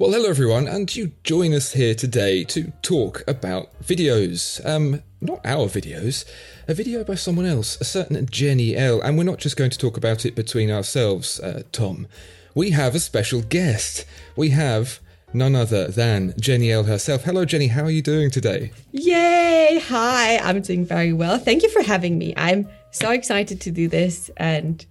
Well, hello everyone, and you join us here today to talk about videos. Um, not our videos, a video by someone else, a certain Jenni Elle. And we're not just going to talk about it between ourselves, uh, Tom. We have a special guest. We have none other than Jenni Elle herself. Hello, Jenny. How are you doing today? Yay! Hi, I'm doing very well. Thank you for having me. I'm so excited to do this, and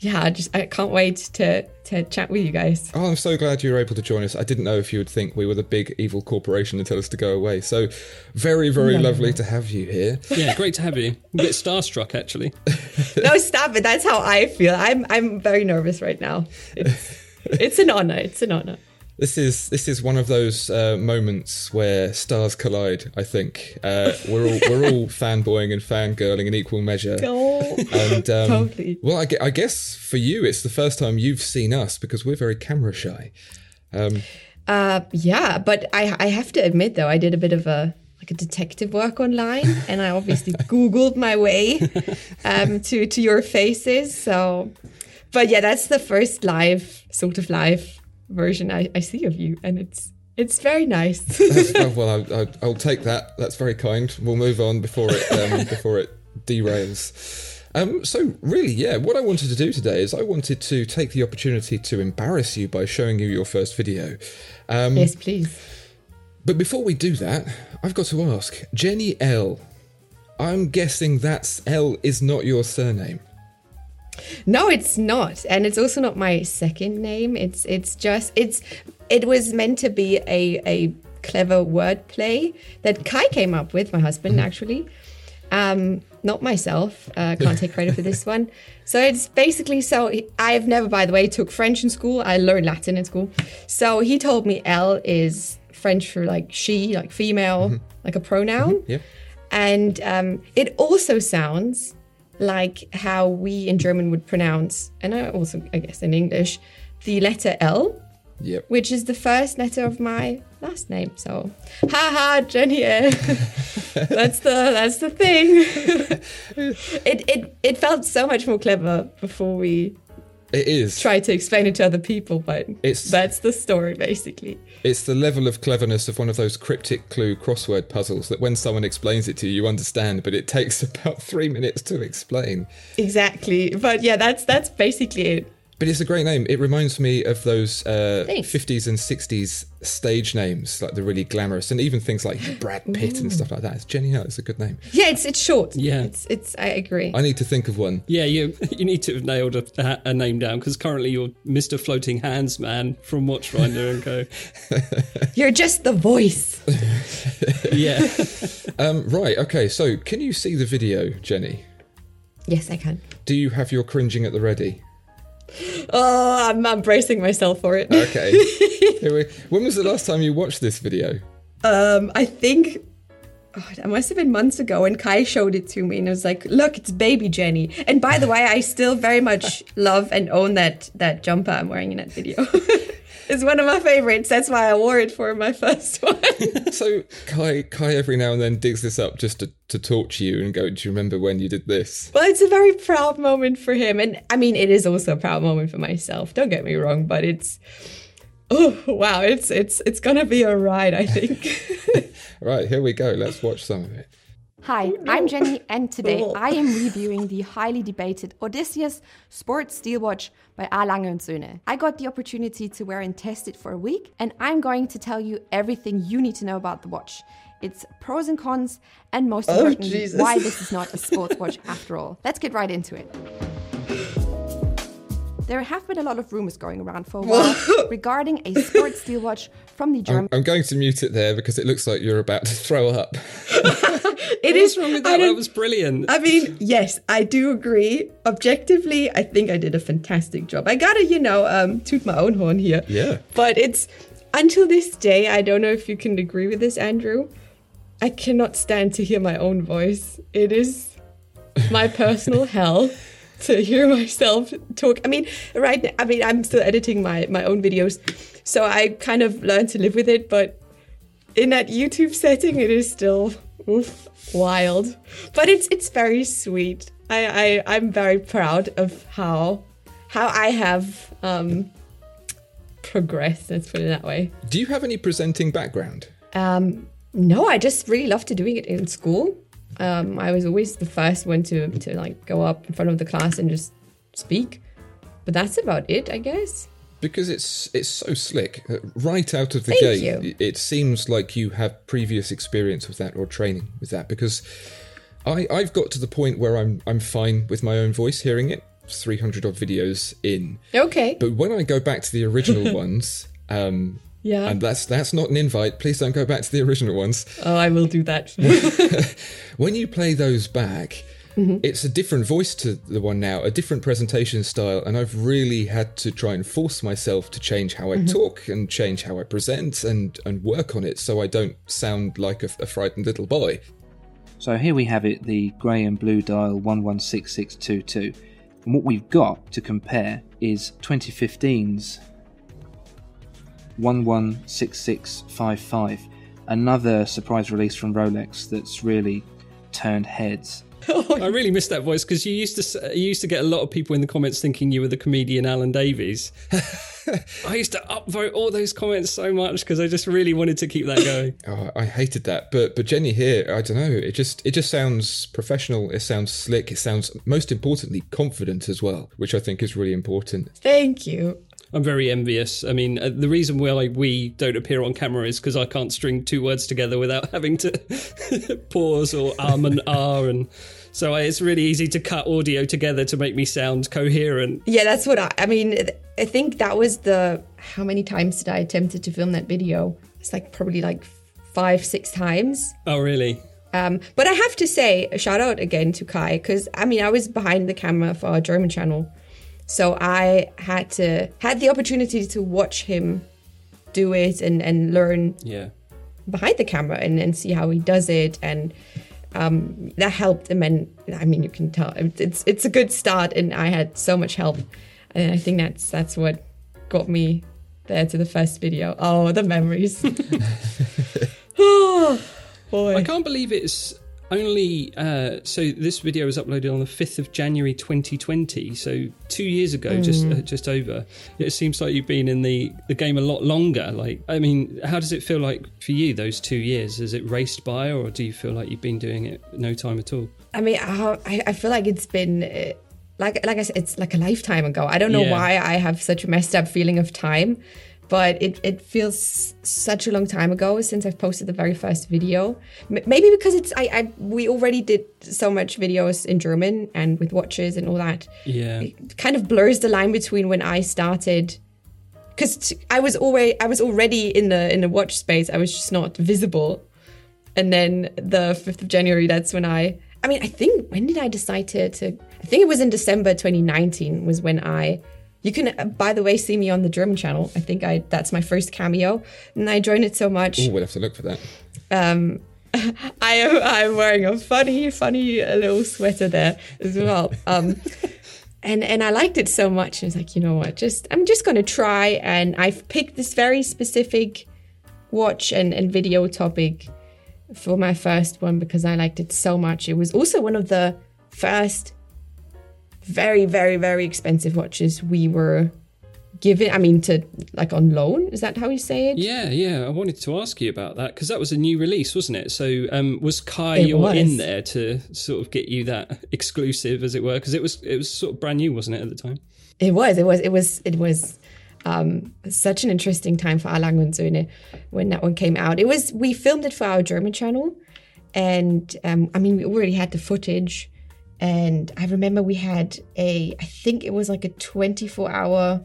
yeah, I just I can't wait to to chat with you guys. Oh, I'm so glad you were able to join us. I didn't know if you would think we were the big evil corporation and tell us to go away. So, very, very No. lovely to have you here. Yeah, great to have you. A bit starstruck, actually. no, stop it. That's how I feel. I'm I'm very nervous right now. It's, it's an honor. It's an honor. This is this is one of those uh, moments where stars collide. I think uh, we're all we're all fanboying and fangirling in equal measure. Oh, And um, Totally. well, I, I guess for you, it's the first time you've seen us because we're very camera shy. Um, Uh, yeah, but I I have to admit though, I did a bit of a like a detective work online, and I obviously Googled my way um, to to your faces. So, but yeah, that's the first live sort of live version I, I see of you, and it's it's very nice. well, I, I, I'll take that. That's very kind. We'll move on before it um, before it derails. Um, so really, yeah, what I wanted to do today is I wanted to take the opportunity to embarrass you by showing you your first video. Um, yes, please. But before we do that, I've got to ask Jenni Elle. I'm guessing that's L is not your surname. No, it's not, and it's also not my second name. It's it's just it's it was meant to be a a clever wordplay that Kai came up with, my husband actually. Um, not myself. Uh, can't take credit for this one. So it's basically so I've never, by the way, took French in school. I learned Latin in school. So he told me L is French for like she, like female, like a pronoun. Yeah, And um, it also sounds like how we in German would pronounce, and I also, I guess, in English, the letter L, Yep. which is the first letter of my last name. So, haha, Jenny that's the that's the thing. it it it felt so much more clever before we It is. tried to explain it to other people, but It's- that's the story basically. It's the level of cleverness of one of those cryptic clue crossword puzzles that when someone explains it to you, you understand, but it takes about three minutes to explain. Exactly. But yeah, that's that's basically it. But it's a great name. It reminds me of those uh, 50s and 60s stage names, like the really glamorous, and even things like Brad Pitt and stuff like that. It's Jenny L. It's a good name. Yeah, it's it's short. Yeah. It's it's I agree. I need to think of one. Yeah, you you need to have nailed a, a name down because currently you're Mr. Floating Hands Man from Watchfinder and Co. You're just the voice. Yeah. Um, right, okay, so can you see the video, Jenny? yes, I can. Do you have your cringing at the ready? Oh, I'm, I'm bracing myself for it. Okay. When was the last time you watched this video? Um, I think oh, that must have been months ago, and Kai showed it to me, and it was like, "Look, it's baby Jenny." And by the way, I still very much love and own that that jumper I'm wearing in that video. it's one of my favorites. That's why I wore it for my first one. So Kai, Kai every now and then digs this up just to, to torture you and go, "Do you remember when you did this?" well, it's a very proud moment for him, and I mean, it is also a proud moment for myself. Don't get me wrong, but it's. Oh wow! It's it's it's gonna be a ride, I think. Right, here we go. Let's watch some of it. Hi, oh, I'm Jenny, and today oh. I am reviewing the highly debated Odysseus Sports Steel Watch by A. Lange Söhne. I got the opportunity to wear and test it for a week, and I'm going to tell you everything you need to know about the watch. Its pros and cons, and most oh, importantly, Jesus. why this is not a sports watch after all. Let's get right into it. There have been a lot of rumors going around for a while regarding a sports steel watch from the German. I'm going to mute it there because it looks like you're about to throw up. It is What's wrong with I that? That was brilliant. I mean, yes, I do agree. Objectively, I think I did a fantastic job. I gotta, you know, um, toot my own horn here. Yeah. But it's until this day, I don't know if you can agree with this, Andrew. I cannot stand to hear my own voice. It is my personal hell to hear myself talk. I mean, right now, I mean, I'm still editing my, my own videos, so I kind of learned to live with it, but in that YouTube setting, it is still oof, wild. But it's it's very sweet. I, I I'm very proud of how how I have um progressed. Let's put it that way. Do you have any presenting background? Um, no, I just really loved doing it in school. Um, I was always the first one to to like go up in front of the class and just speak. But that's about it, I guess. Because it's it's so slick, uh, right out of the Thank gate. you. It seems like you have previous experience with that or training with that. Because I I've got to the point where I'm I'm fine with my own voice hearing it. 300 odd videos in, Okay. but when I go back to the original ones, um, Yeah. and that's that's not an invite. Please don't go back to the original ones. oh, I will do that. when you play those back, mm-hmm. it's a different voice to the one now, a different presentation style, and I've really had to try and force myself to change how I mm-hmm. talk and change how I present and and work on it so I don't sound like a, a frightened little boy. So here we have it, the grey and blue dial 116622. And what we've got to compare is 2015's 116655, another surprise release from Rolex that's really turned heads. I really missed that voice because you used to you used to get a lot of people in the comments thinking you were the comedian Alan Davies. I used to upvote all those comments so much because I just really wanted to keep that going. Oh, I hated that, but but Jenny here, I don't know. It just it just sounds professional. It sounds slick. It sounds most importantly confident as well, which I think is really important. Thank you. I'm very envious. I mean, uh, the reason why we don't appear on camera is because I can't string two words together without having to pause or um and ah, and so I, it's really easy to cut audio together to make me sound coherent. Yeah, that's what I, I mean. I think that was the how many times did I attempted to film that video? It's like probably like five, six times. Oh, really? Um, but I have to say, a shout out again to Kai because I mean I was behind the camera for our German channel, so I had to had the opportunity to watch him do it and and learn Yeah. behind the camera and, and see how he does it. And um, that helped. And I mean you can tell it's it's a good start. And I had so much help. And I think that's that's what got me there to the first video. Oh the memories. Oh boy. I can't believe it's only uh, so this video was uploaded on the 5th of January 2020 so 2 years ago just uh, just over. It seems like you've been in the the game a lot longer like I mean how does it feel like for you those 2 years? Has it raced by or do you feel like you've been doing it no time at all? I mean, I, I- I feel like it's been uh, like like I said, it's like a lifetime ago. I don't know Yeah. why I have such a messed up feeling of time, but it, it feels such a long time ago since I've posted the very first video. M- maybe because it's I, I we already did so much videos in German and with watches and all that. yeah It kind of blurs the line between when I started. Because I was always I was already in the in the watch space. I was just not visible and then the 5th of January, that's when I, I mean, I think, when did I decide to, to I think it was in December 2019 was when I, you can, uh, by the way, see me on the German channel. I think I, that's my first cameo. And I joined it so much. Oh, we'll have to look for that. Um, I am, I'm wearing a funny, funny uh, little sweater there as well. Um, and, and I liked it so much. I was like, you know what, just, I'm just going to try. And I've picked this very specific watch and, and video topic for my first one because I liked it so much. It was also one of the first very, very, very expensive watches we were given. I mean, to like on loan. Is that how you say it? Yeah, yeah. I wanted to ask you about that because that was a new release, wasn't it? So um, was Kai It or in there to sort of get you that exclusive, as it were? Because it was it was sort of brand new, wasn't it, at the time? It was. It was. It was. It was. Um, such an interesting time for A. Lange und Söhne when that one came out. It was. We filmed it for our German channel, and um, I mean, we already had the footage. And I remember we had a. I think it was like a twenty-four hour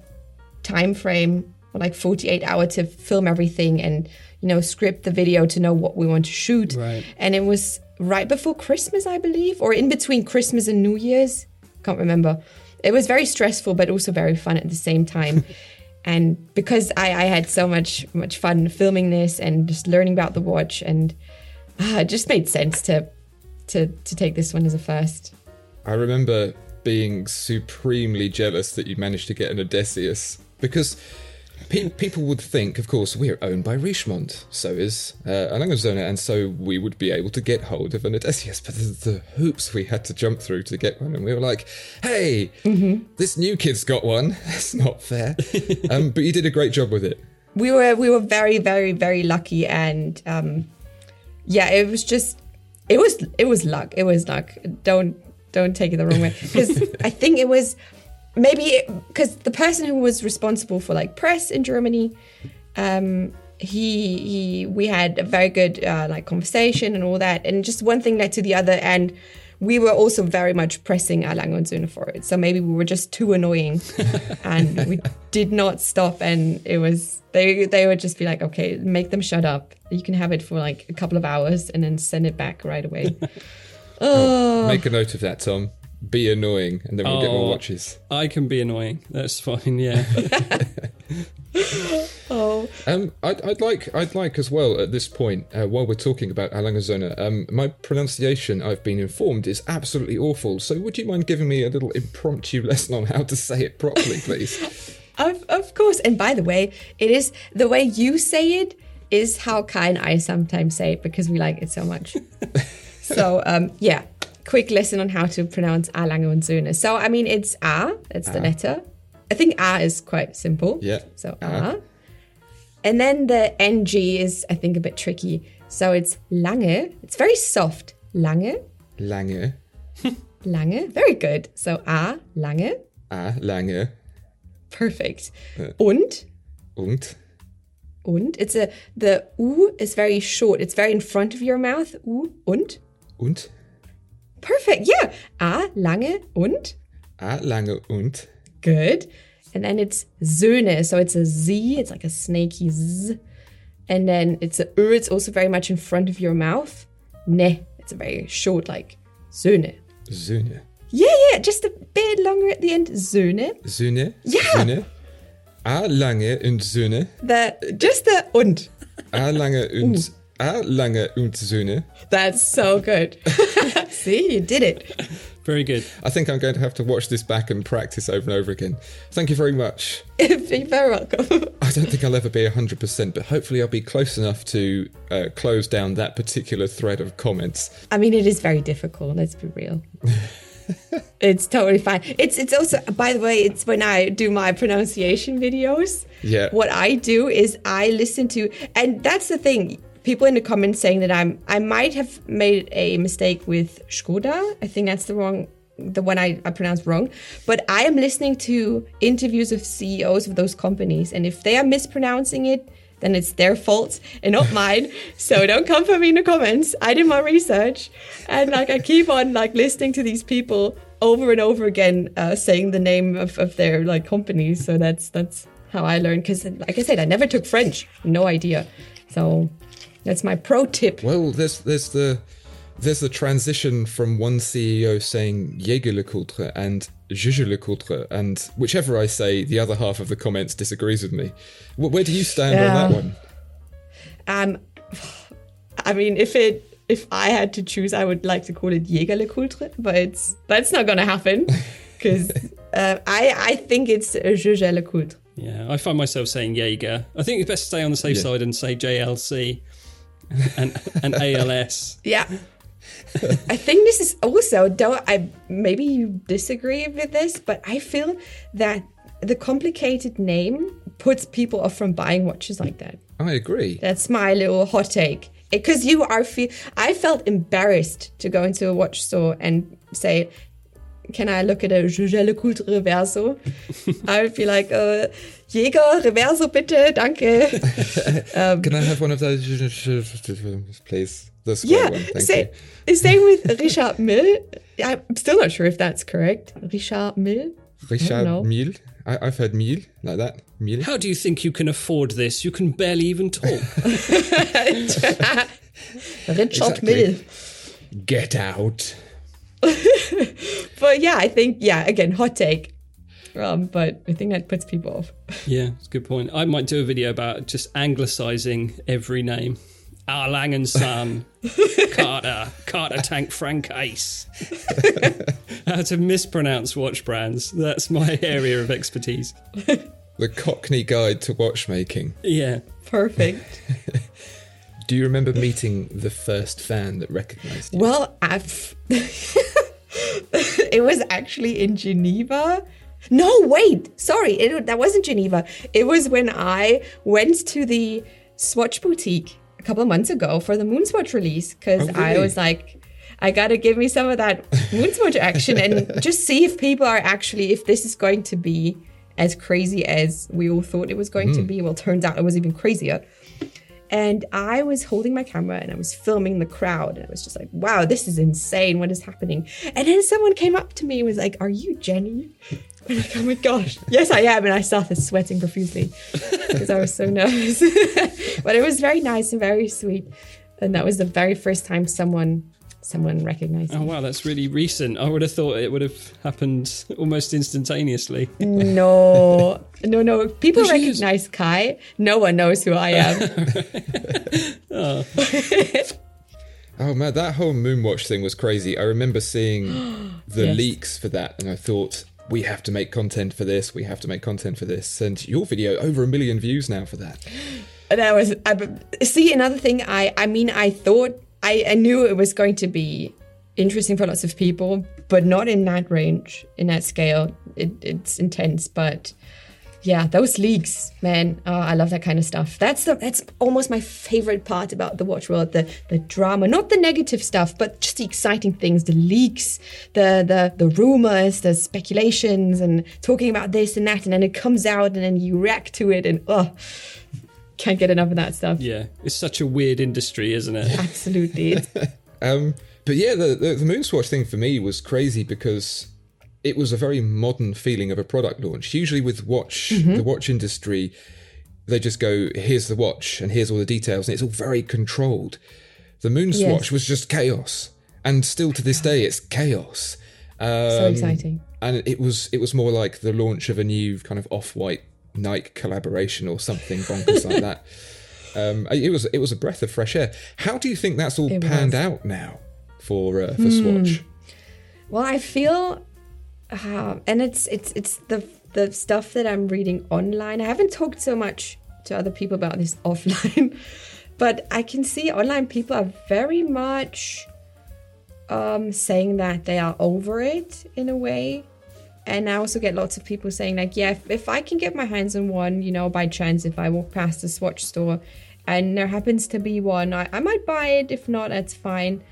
time frame, or like forty-eight hour to film everything and you know script the video to know what we want to shoot. Right. And it was right before Christmas, I believe, or in between Christmas and New Year's. Can't remember. It was very stressful, but also very fun at the same time. and because I, I had so much much fun filming this and just learning about the watch, and ah, it just made sense to to to take this one as a first. I remember being supremely jealous that you managed to get an Odysseus because pe- people would think, of course, we're owned by Richemont, so is uh, and so we would be able to get hold of an Odysseus. But the, the hoops we had to jump through to get one, and we were like, hey, this new kid's got one. That's not fair. um, but you did a great job with it. we were we were very very very lucky and um yeah it was just it was it was luck it was luck don't don't take it the wrong way because i think it was maybe because the person who was responsible for like press in germany um he he we had a very good uh, like conversation and all that and just one thing led to the other and we were also very much pressing A. Lange und Söhne for it. So maybe we were just too annoying and we did not stop and it was they they would just be like, okay, make them shut up. You can have it for like a couple of hours and then send it back right away. Oh Make a note of that, Tom. Be annoying, and then we'll get more Oh. watches. I can be annoying. That's fine. Yeah. oh Um, I'd, I'd like, I'd like as well at this point, uh, while we're talking about Alangazona, um, my pronunciation, I've been informed, is absolutely awful. So would you mind giving me a little impromptu lesson on how to say it properly, please? of of course. And by the way, it is the way you say it is how kind I sometimes say it because we like it so much. So um yeah. Quick lesson on how to pronounce A lange und Söhne. So I mean it's A, that's the letter. I think A is quite simple. Yeah. So A. And then the NG is I think a bit tricky. So it's lange. It's very soft. Lange. Lange, Lange. Very good. So A, lange. a lange, Perfect. Und und und it's a the U is very short. It's very in front of your mouth. U und. Und Perfect. Yeah. A lange und. a lange und Good. And then it's Söhne. So it's a Z. It's like a snaky Z. And then it's a Ö. It's also very much in front of your mouth. Ne. It's a very short, like Söhne. Söhne, Yeah, yeah. Just a bit longer at the end. Söhne. Söhne, Ja. Söhne, a lange und Söhne, The just the und. a lange und lange und Söhne. That's so good. See, you did it. Very good. I think I'm going to have to watch this back and practice over and over again. Thank you very much. You're very welcome. I don't think I'll ever be 100%, but hopefully I'll be close enough to uh, close down that particular thread of comments. I mean, it is very difficult. Let's be real. it's totally fine. It's it's also, by the way, it's when I do my pronunciation videos. Yeah. What I do is I listen to, and that's the thing. People in the comments saying that I'm I might have made a mistake with Skoda. I think that's the wrong the one I, I pronounced wrong. But I am listening to interviews of CEOs of those companies, and if they are mispronouncing it, then it's their fault and not mine. So don't come for me in the comments. I did my research, and like I keep on like listening to these people over and over again, uh, saying the name of, of their like companies. So that's that's how I learned. Because like I said, I never took French, no idea. So that's my pro tip. Well, there's there's the there's the transition from one CEO saying Jäger le Coultre and Juge le Coultre, and whichever I say, the other half of the comments disagrees with me. Where do you stand on that one? Um, I mean, if it if I had to choose, I would like to call it Jägerle Kultre, but it's that's not gonna happen because uh, I I think it's Jugele Kultre. Yeah, I find myself saying Jaeger. I think it's best to stay on the safe Yeah. side and say JLC and and ALS. Yeah. I think this is also don't I maybe you disagree with this, but I feel that the complicated name puts people off from buying watches like that. I agree. That's my little hot take. Because you are feel, I felt embarrassed to go into a watch store and say, "Can I look at a Jugelle Coultre Reverso?" I would be like, uh, "Jäger Reverso, bitte, danke." Can I have one of those, please? The square yeah, one, thank sa- you. same with Richard Mill. I'm still not sure if that's correct. Richard Mill. Richard know. Mille. I, I've heard Mille like that. Mille. How do you think you can afford this? You can barely even talk. Richard Exactly. Mill. Get out. But yeah, I think yeah, again, hot take. Um, but I think that puts people off. yeah, it's a good point. I might do a video about just anglicising every name. Ah Lang and Son, Carter, Carter Tank Frank Ace. How to mispronounce watch brands. That's my area of expertise. The Cockney Guide to Watchmaking. Yeah. Perfect. Do you remember meeting the first fan that recognised you? Well, I've. it was actually in Geneva. No, wait, sorry, it, that wasn't Geneva. It was when I went to the Swatch boutique a couple of months ago for the Moonswatch release because Oh, I was like, I gotta give me some of that Moonswatch action and just see if people are actually, if this is going to be as crazy as we all thought it was going to hmm. be. Well, turns out it was even crazier. And I was holding my camera and I was filming the crowd. And I was just like, wow, this is insane. What is happening? And then someone came up to me and was like, Are you Jenny? I'm like, oh my gosh, yes, I am. And I started sweating profusely because I was so nervous. but it was very nice and very sweet. And that was the very first time someone someone recognized Oh wow, that's really recent. I would have thought it would have happened almost instantaneously. No, no, no. People Did use- recognize Kai. No one knows who I am. Oh. oh man, that whole Moonwatch thing was crazy. I remember seeing the Yes. leaks for that, and I thought we have to make content for this. We have to make content for this. And your video over a million views now for that. that was I, see another thing i i mean i thought I, I knew it was going to be interesting for lots of people but not in that range in that scale. It, it's intense but yeah those leaks man oh, i love that kind of stuff. That's the that's almost my favorite part about the watch world the the drama not the negative stuff but just the exciting things the leaks the the the rumors the speculations and talking about this and that and then it comes out and then you react to it and oh can't get enough of that stuff. Yeah, it's such a weird industry, isn't it? Absolutely. Um, but yeah, the, the the Moonswatch thing for me was crazy because it was a very modern feeling of a product launch. Usually with watch Mm-hmm. the watch industry, they just go, "Here's the watch, and here's all the details," and it's all very controlled. The Moonswatch Yes. was just chaos, and still to this day, it's chaos. Um, so exciting. and it was it was more like the launch of a new kind of off-white Nike collaboration or something bonkers like that. Um, it was it was a breath of fresh air. How do you think that's all It panned was. Hmm. out now for uh, for Swatch? Well, I feel, uh, and it's it's it's the the stuff that I'm reading online. I haven't talked so much to other people about this offline, but I can see online people are very much um, saying that they are over it in a way. And I also get lots of people saying like, yeah, if, if I can get my hands on one, you know, by chance, if I walk past a Swatch store and there happens to be one, I, I might buy it. If not, that's fine.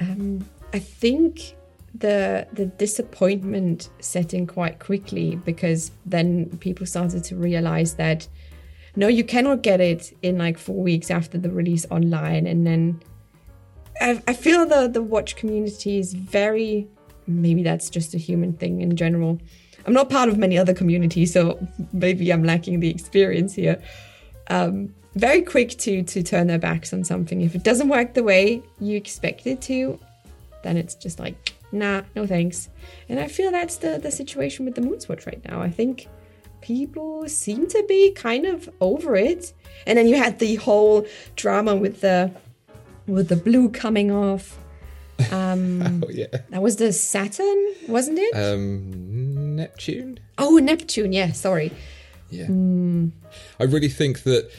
Um, I think the the disappointment set in quite quickly because then people started to realize that no, you cannot get it in like four weeks after the release online, and then I, I feel the the watch community is very maybe that's just a human thing in general. I'm not part of many other communities, so maybe I'm lacking the experience here. Um, very quick to to turn their backs on something. If it doesn't work the way you expect it to then it's just like nah no thanks. And i feel that's the the situation with the moonswatch right now. I think people seem to be kind of over it. And then you had the whole drama with the with the blue coming off um Oh yeah, that was the saturn wasn't it um, Neptune. oh neptune yeah sorry Yeah, Hmm. I really think that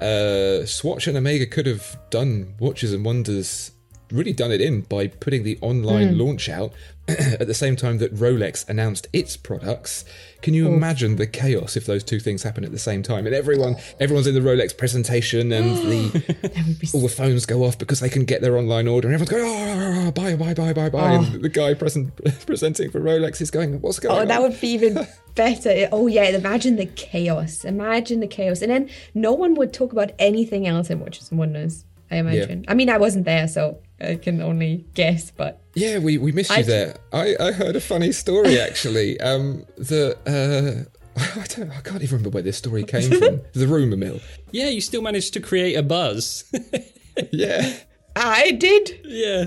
uh, Swatch and Omega could have done Watches and Wonders really done it in by putting the online Hmm. launch out at the same time that Rolex announced its products. Can you imagine the chaos if those two things happen at the same time and everyone everyone's in the Rolex presentation and the all the phones go off because they can get their online order and everyone's going ah, ah, ah, oh, buy buy buy buy buy and the guy present, presenting for Rolex is going what's going Oh, on? Oh, that would be even better. Oh yeah, imagine the chaos. Imagine the chaos, and then no one would talk about anything else in Watches and Wonders. I imagine. I mean, I wasn't there, so I can only guess. But Yeah, we, we missed you I- there. I, I heard a funny story actually. Um, the uh, I don't I can't even remember where this story came from. the rumor mill. Yeah, you still managed to create a buzz. Yeah. I did. yeah.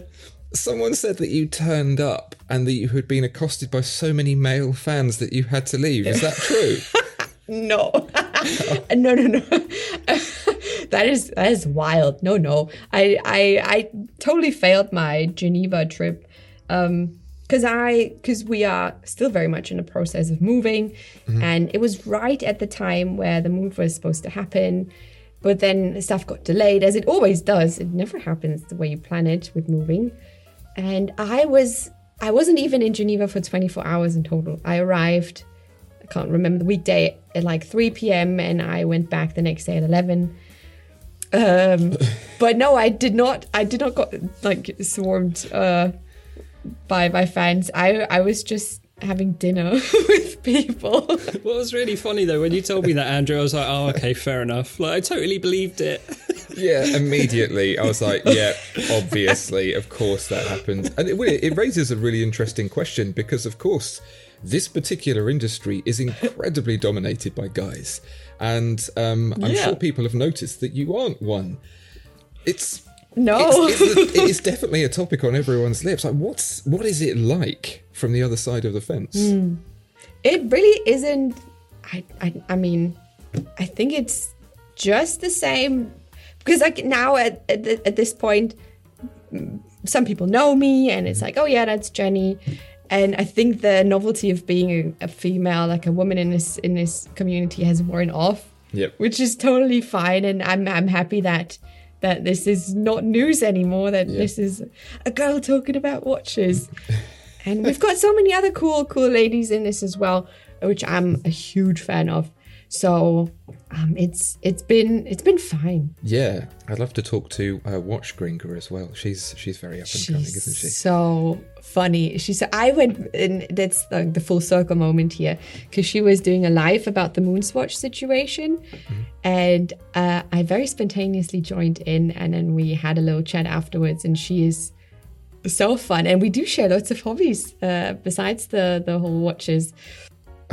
Someone said that you turned up and that you had been accosted by so many male fans that you had to leave. Is that true? No, no, no, no. that is that is wild. No, no. I I I totally failed my Geneva trip. Um, because I because we are still very much in the process of moving, and it was right at the time where the move was supposed to happen, but then stuff got delayed, as it always does. It never happens the way you plan it with moving, and I was I wasn't even in Geneva for 24 hours in total. I arrived I can't remember the weekday at like 3 p.m. and I went back the next day at 11. Um, but no, I did not. I did not got like swarmed uh, by by fans. I I was just having dinner with people. What was really funny though, when you told me that, Andrew, I was like, oh, okay, fair enough. Like, I totally believed it. yeah, immediately I was like, yeah, obviously, of course that happened. And it, it raises a really interesting question because, of course, this particular industry is incredibly dominated by guys. And um, I'm Yeah. sure people have noticed that you aren't one. It's no, it's, it's, it is definitely a topic on everyone's lips. Like, what's what is it like from the other side of the fence? it really isn't. I, I I mean, I think it's just the same because like now at at, at this point, mm, some people know me and it's like, oh yeah, that's Jenny. And I think the novelty of being a, a female, like a woman in this in this community, has worn off. Yep. which is totally fine and i'm i'm happy that that this is not news anymore that this is a girl talking about watches and we've got so many other cool cool ladies in this as well which i'm a huge fan of so um it's it's been it's been fine Yeah, I'd love to talk to uh, Watch Gringer as well. She's she's very up and coming, isn't she? so funny. She said, I went, and that's the, the full circle moment here, because she was doing a live about the Moonswatch situation. Mm-hmm. And uh, I very spontaneously joined in, and then we had a little chat afterwards. And she is so fun. And we do share lots of hobbies uh, besides the, the whole watches.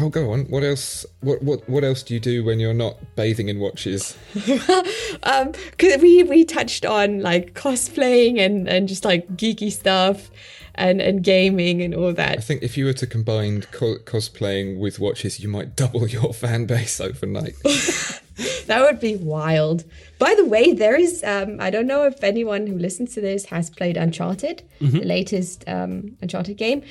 Oh, go on. What else? What what what else do you do when you're not bathing in watches? Um, because we, we touched on like cosplaying and, and just like geeky stuff and, and gaming and all that. I think if you were to combine co- cosplaying with watches, you might double your fan base overnight. That would be wild. By the way, there is, um, I don't know if anyone who listens to this has played Uncharted, the latest um, Uncharted game.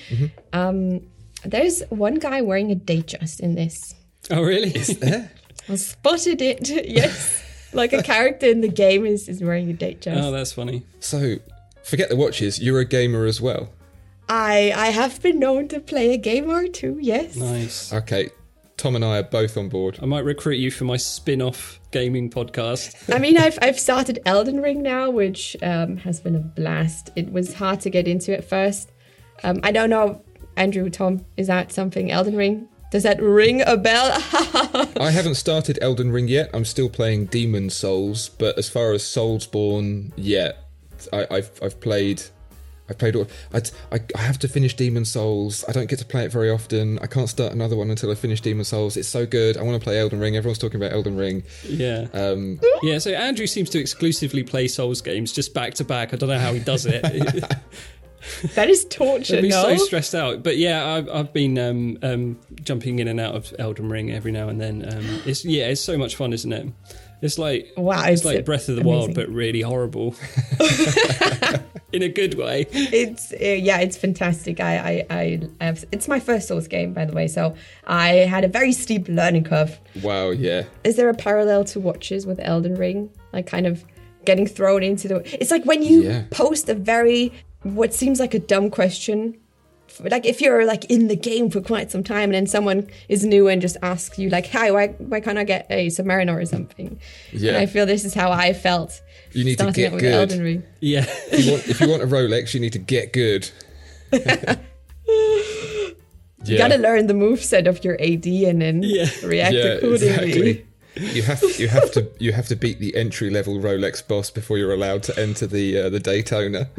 Um, there's one guy wearing a Datejust in this. Oh, really? Is there? I spotted it, yes. Like a character in the game is, is wearing a Datejust. oh, that's funny. So, forget the watches. You're a gamer as well. I, I have been known to play a game or two, yes. Nice. Okay, Tom and I are both on board. I might recruit you for my spin off gaming podcast. I mean, I've, I've started Elden Ring now, which um, has been a blast. It was hard to get into at first. Um, I don't know, Andrew, Tom, is that something? Elden Ring? Does that ring a bell? I haven't started Elden Ring yet. I'm still playing Demon Souls, but as far as Soulsborne, yeah, I, I've I've played. I've played all. I, I, I have to finish Demon Souls. I don't get to play it very often. I can't start another one until I finish Demon Souls. It's so good. I want to play Elden Ring. Everyone's talking about Elden Ring. Yeah. Um, Yeah, so Andrew seems to exclusively play Souls games just back to back. I don't know how he does it. that is torture, I'd be no? so stressed out. But yeah, I've, I've been um, um, jumping in and out of Elden Ring every now and then. Um, it's yeah, it's so much fun, isn't it? It's like Wow, it's it's like Breath of the Wild, but really horrible in a good way. it's uh, yeah, it's fantastic. I, I, I, I have, it's my first Souls game, by the way, so I had a very steep learning curve. wow, yeah. Is there a parallel to watches with Elden Ring? Like kind of getting thrown into the. It's like when you Yeah. post a very what seems like a dumb question. Like if you're like in the game for quite some time and then someone is new and just asks you like, "Hi, why why can't I get a Submariner or something?" Yeah. And I feel this is how I felt. You need to get good. Elden Ring. Yeah. if, you want, if you want a Rolex, you need to get good. You gotta learn the moveset of your AD and then Yeah. react yeah, accordingly. exactly. You have you have to you have to beat the entry level Rolex boss before you're allowed to enter the uh, the Daytona.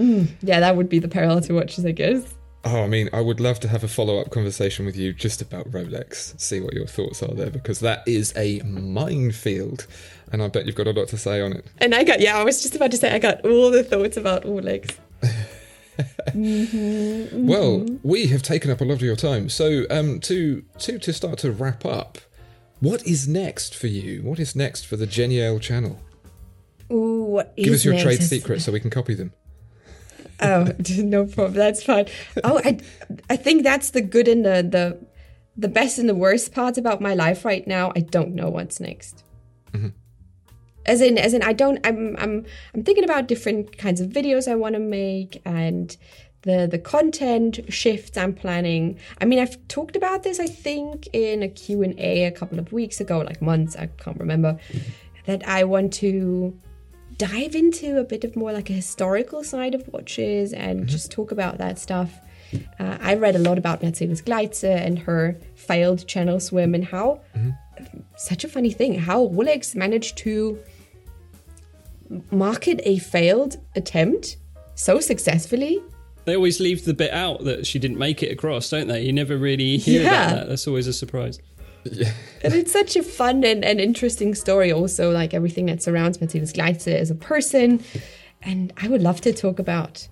Yeah, that would be the parallel to watches, I guess. Oh, I mean, I would love to have a follow up conversation with you just about Rolex. See what your thoughts are there because that is a minefield, and I bet you've got a lot to say on it. And I got, yeah, I was just about to say, I got all the thoughts about Rolex. Well, we have taken up a lot of your time, so um, to to to start to wrap up, what is next for you? What is next for the Jenni Elle channel? Ooh, what Give us your next? trade secrets so we can copy them. Oh, no problem. That's fine. Oh, I, I think that's the good and the the the best and the worst part about my life right now. I don't know what's next. Mm-hmm. As in, as in, I don't. I'm I'm I'm thinking about different kinds of videos I want to make and the the content shifts I'm planning. I mean, I've talked about this. I think in a Q and A a couple of weeks ago, like months. I can't remember. That I want to dive into a bit of more like a historical side of watches and just talk about that stuff. Uh, I read a lot about Mercedes Gleitze and her failed channel swim and how such a funny thing how Rolex managed to market a failed attempt so successfully. They always leave the bit out that she didn't make it across, don't they? You never really hear Yeah. about that. That's always a surprise. And it's such a fun and, and interesting story, also, like everything that surrounds Mercedes Gleitze as a person. And I would love to talk about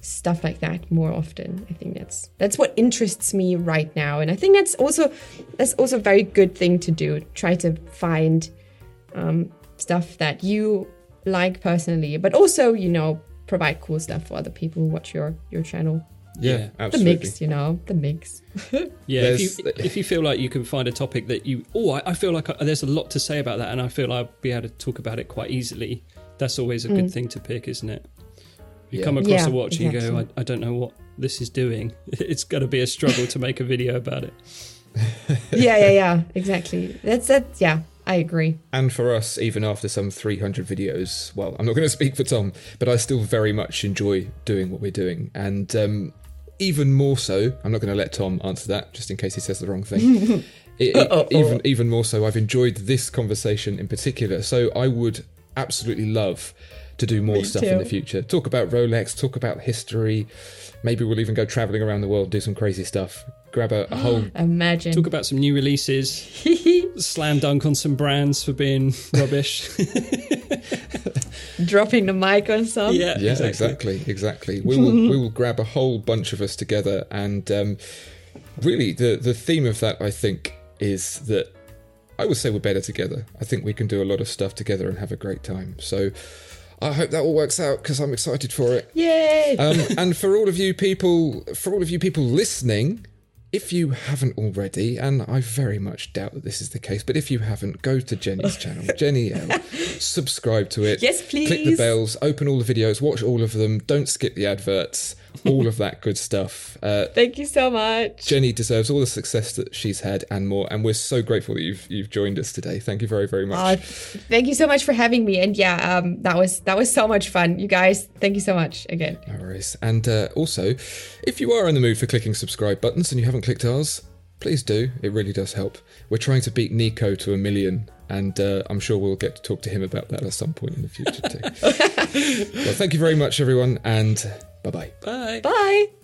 stuff like that more often. I think that's that's what interests me right now. And I think that's also that's also a very good thing to do. Try to find um, stuff that you like personally, but also, you know, provide cool stuff for other people who watch your your channel. Yeah, Yeah. The mix, you know, the mix. Yeah, if you, if you feel like you can find a topic that you, oh, I, I feel like I, there's a lot to say about that, and I feel I'll be able to talk about it quite easily. That's always a good mm. thing to pick, isn't it? You Yeah. come across Yeah, a watch and you go. I, I don't know what this is doing. It's going to be a struggle to make a video about it. yeah, yeah, yeah, exactly. That's that. Yeah, I agree. And for us, even after some 300 videos, well, I'm not going to speak for Tom, but I still very much enjoy doing what we're doing. And um, even more so, I'm not going to let Tom answer that, just in case he says the wrong thing. It- it- even even more so, I've enjoyed this conversation in particular. So I would absolutely love to do more stuff in the future. Talk about Rolex, talk about history. Maybe we'll even go traveling around the world, do some crazy stuff. Grab a, a whole Imagine. Talk about some new releases, slam dunk on some brands for being rubbish. dropping the mic on some. yeah, Yeah, exactly, exactly. We will we will grab a whole bunch of us together, and um, really, the the theme of that I think is that I would say we're better together. I think we can do a lot of stuff together and have a great time. So. I hope that all works out because I'm excited for it. Yay! Um, and for all of you people, for all of you people listening, if you haven't already, and I very much doubt that this is the case, but if you haven't, go to Jenny's channel, Jenni Elle. Subscribe to it. Yes, please. Click the bells, open all the videos, watch all of them. Don't skip the adverts. All of that good stuff. Uh, Thank you so much. Jenny deserves all the success that she's had and more, and we're so grateful that you've you've joined us today. Thank you very very much. Uh, thank you so much for having me. And yeah, um, that was that was so much fun. You guys, thank you so much again. No worries. And uh, also, if you are in the mood for clicking subscribe buttons and you haven't clicked ours, please do. It really does help. We're trying to beat Nico to a million, and uh, I'm sure we'll get to talk to him about that at some point in the future too. well, thank you very much, everyone, and bye bye. Bye. Bye.